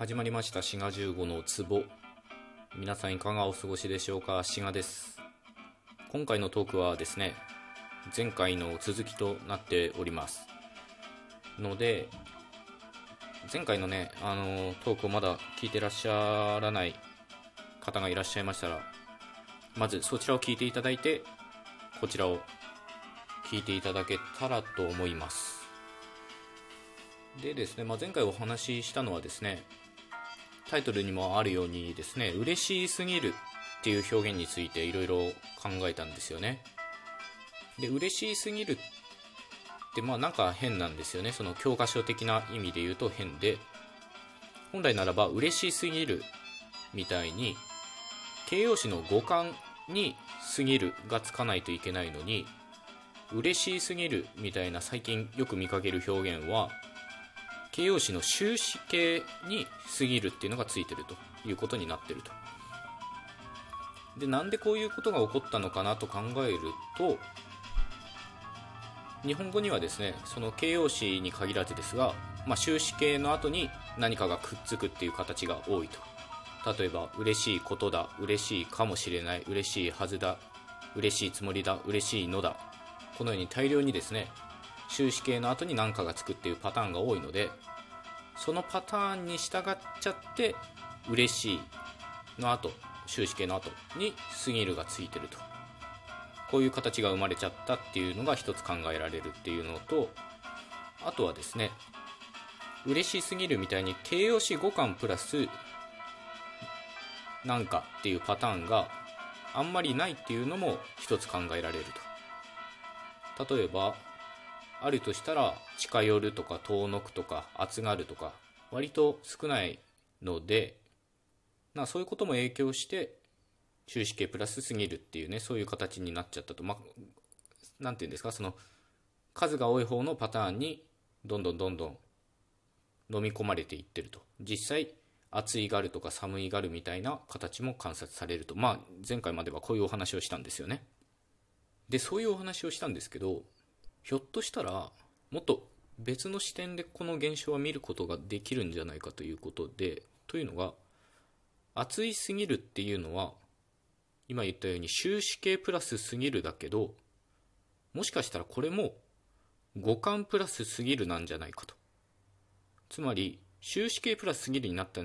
始まりました。滋賀15の壺。皆さんいかがお過ごしでしょうか？滋賀です。今回のトークはですね前回の続きとなっております。ので前回のねあのトークをまだ聞いてらっしゃらない方がいらっしゃいましたらまずそちらを聞いていただいてこちらを聞いていただけたらと思います。でですね、まあ、前回お話ししたのはですねタイトルにもあるようにですね嬉しすぎるっていう表現についていろいろ考えたんですよね。で嬉しすぎるってまあなんか変なんですよね。その教科書的な意味で言うと変で。本来ならば嬉しすぎるみたいに形容詞の語感に過ぎるがつかないといけないのに嬉しすぎるみたいな最近よく見かける表現は形容詞の終止形に過ぎるっていうのがついてるということになってると。でなんでこういうことが起こったのかなと考えると日本語にはですねその形容詞に限らずですが、まあ、終止形の後に何かがくっつくっていう形が多いと。例えば嬉しいことだ嬉しいかもしれない嬉しいはずだ嬉しいつもりだ嬉しいのだ。このように大量にですね終止形の後に何かがつくっていうパターンが多いのでそのパターンに従っちゃって嬉しいの後終止形の後に過ぎるがついてると。こういう形が生まれちゃったっていうのが一つ考えられるっていうのとあとはですね嬉しすぎるみたいに形容詞語感プラスなんかっていうパターンがあんまりないっていうのも一つ考えられると。例えばあるとしたら近寄るとか遠のくとか厚がるとか割と少ないのでなそういうことも影響して終止形プラスすぎるっていうねそういう形になっちゃったと。まあ何て言うんですかその数が多い方のパターンにどんどんどんどん飲み込まれていってると。実際暑いがるとか寒いがるみたいな形も観察されると。まあ前回まではこういうお話をしたんですよね。でそういうお話をしたんですけどひょっとしたらもっと別の視点でこの現象は見ることができるんじゃないかということでというのが暑いすぎるっていうのは今言ったように終止形プラスすぎるだけどもしかしたらこれも五感プラスすぎるなんじゃないかと。つまり終止形プラスすぎるになった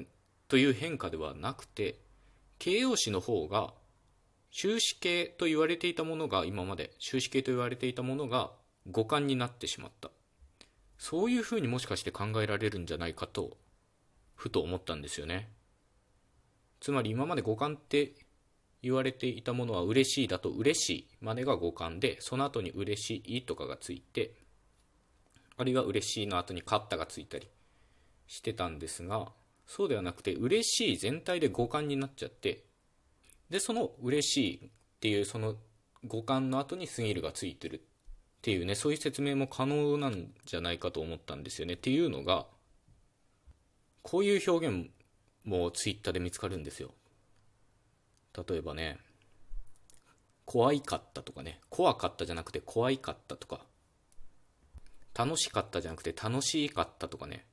という変化ではなくて形容詞の方が終止形と言われていたものが今まで終止形と言われていたものが五感になってしまった。そういうふうにもしかして考えられるんじゃないかとふと思ったんですよね。つまり今まで五感って言われていたものは嬉しいだと嬉しいまでが五感でその後に嬉しいとかがついてあるいは嬉しいの後に勝ったがついたりしてたんですがそうではなくて嬉しい全体で五感になっちゃってでその嬉しいっていうその五感の後に過ぎるがついてる。っていうねそういう説明も可能なんじゃないかと思ったんですよね。っていうのがこういう表現もツイッターで見つかるんですよ。例えばね怖いかったとかね。怖かったじゃなくて怖いかったとか。楽しかったじゃなくて楽しかったとかね。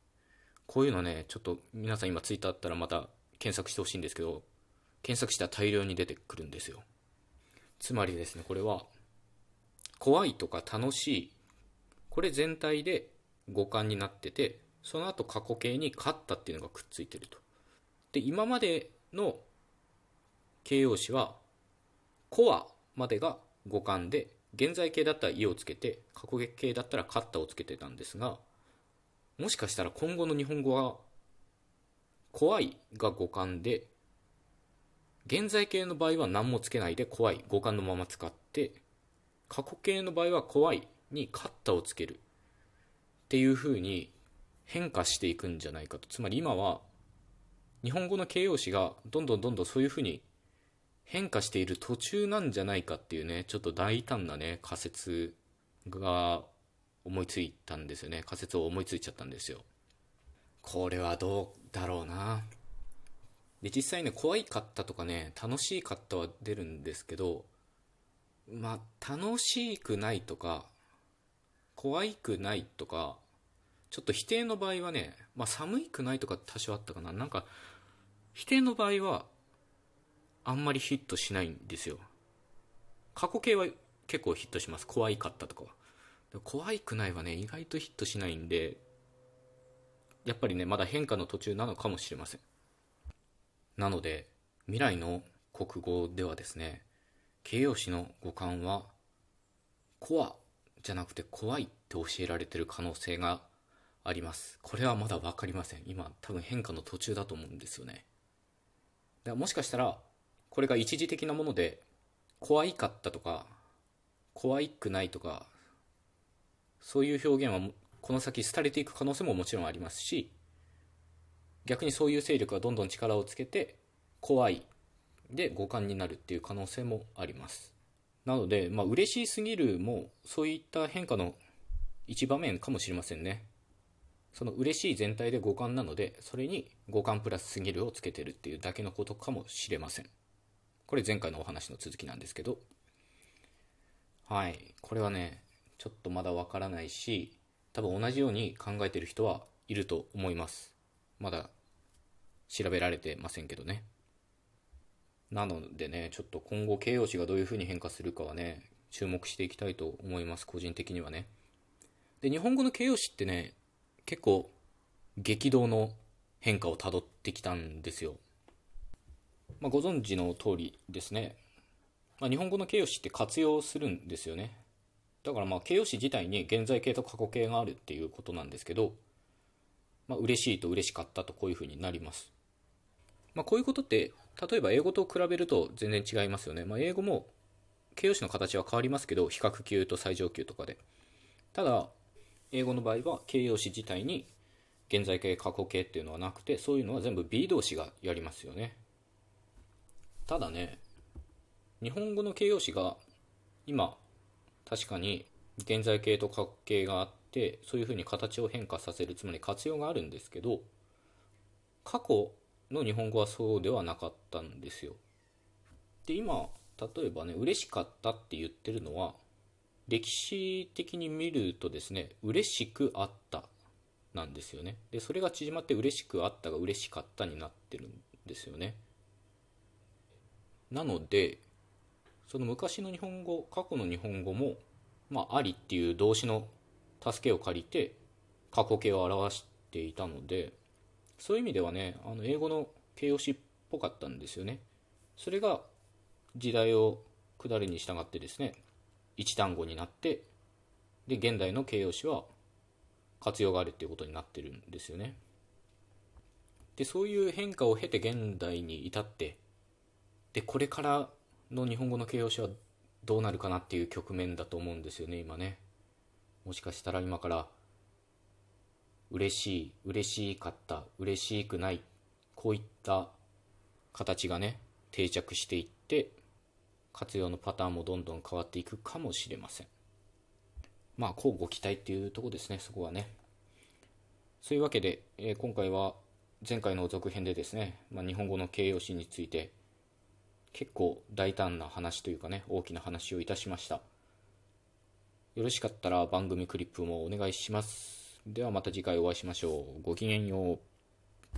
こういうのねちょっと皆さん今ツイッターあったらまた検索してほしいんですけど検索したら大量に出てくるんですよ。つまりですねこれは怖いとか楽しい。これ全体で五感になっててその後過去形に勝ったっていうのがくっついてると。で今までの形容詞はコアまでが五感で現在形だったら「い」をつけて過去形だったら「勝った」をつけてたんですがもしかしたら今後の日本語は怖いが五感で現在形の場合は何もつけないで怖い五感のまま使って過去形の場合は怖いにカッタをつけるっていう風に変化していくんじゃないかと。つまり今は日本語の形容詞がどんどんどんどんそういう風に変化している途中なんじゃないかっていうねちょっと大胆なね仮説が思いついたんですよね。仮説を思いついちゃったんですよ。これはどうだろうな。で実際ね怖いかったとかね楽しいかったは出るんですけどまあ楽しくないとか怖いくないとかちょっと否定の場合はね、まあ、寒いくないとか多少あったかな。なんか否定の場合はあんまりヒットしないんですよ。過去形は結構ヒットします。怖いかったとかは。怖いくないはね意外とヒットしないんでやっぱりねまだ変化の途中なのかもしれません。なので未来の国語ではですね形容詞の語感はコアじゃなくて怖いって教えられてる可能性があります。これはまだ分かりません。今多分変化の途中だと思うんですよね。だもしかしたらこれが一時的なもので怖いかったとか怖いくないとかそういう表現はこの先廃れていく可能性ももちろんありますし逆にそういう勢力がどんどん力をつけて怖いで五感になるっていう可能性もあります。なので、まあ、嬉しすぎるもそういった変化の一場面かもしれませんね。その嬉しい全体で五感なのでそれに五感プラスすぎるをつけてるっていうだけのことかもしれません。これ前回のお話の続きなんですけど。はい。これはねちょっとまだわからないし多分同じように考えてる人はいると思います。まだ調べられてませんけどね。なのでねちょっと今後形容詞がどういうふうに変化するかはね注目していきたいと思います個人的にはね。で日本語の形容詞ってね結構激動の変化をたどってきたんですよ、まあ、ご存知の通りですね、まあ、日本語の形容詞って活用するんですよね。だからまあ形容詞自体に現在形と過去形があるっていうことなんですけど、まあ、嬉しいと嬉しかったとこういうふうになります、まあ、こういうことって例えば英語と比べると全然違いますよね、まあ、英語も形容詞の形は変わりますけど比較級と最上級とかで。ただ英語の場合は形容詞自体に現在形過去形っていうのはなくてそういうのは全部 B 動詞がやりますよね。ただね日本語の形容詞が今確かに現在形と過去形があってそういうふうに形を変化させるつまり活用があるんですけど過去の日本語はそうではなかったんですよ。で今例えばね嬉しかったって言ってるのは歴史的に見るとですね嬉しくあったなんですよね。でそれが縮まって嬉しくあったが嬉しかったになってるんですよね。なのでその昔の日本語過去の日本語も、まあ、ありっていう動詞の助けを借りて過去形を表していたのでそういう意味ではねあの英語の形容詞っぽかったんですよね。それが時代を下るに従ってですね一単語になってで現代の形容詞は活用があるっていうことになってるんですよね。でそういう変化を経て現代に至ってでこれからの日本語の形容詞はどうなるかなっていう局面だと思うんですよね今ね。もしかしたら今から嬉しい嬉しかった嬉しくないこういった形がね定着していって活用のパターンもどんどん変わっていくかもしれません。まあ交互期待っていうとこですねそこはね。そういうわけで、えー、今回は前回の続編でですね、まあ、日本語の形容詞について結構大胆な話というかね大きな話をいたしました。よろしかったら番組クリップもお願いします。ではまた次回お会いしましょう。ごきげんよう。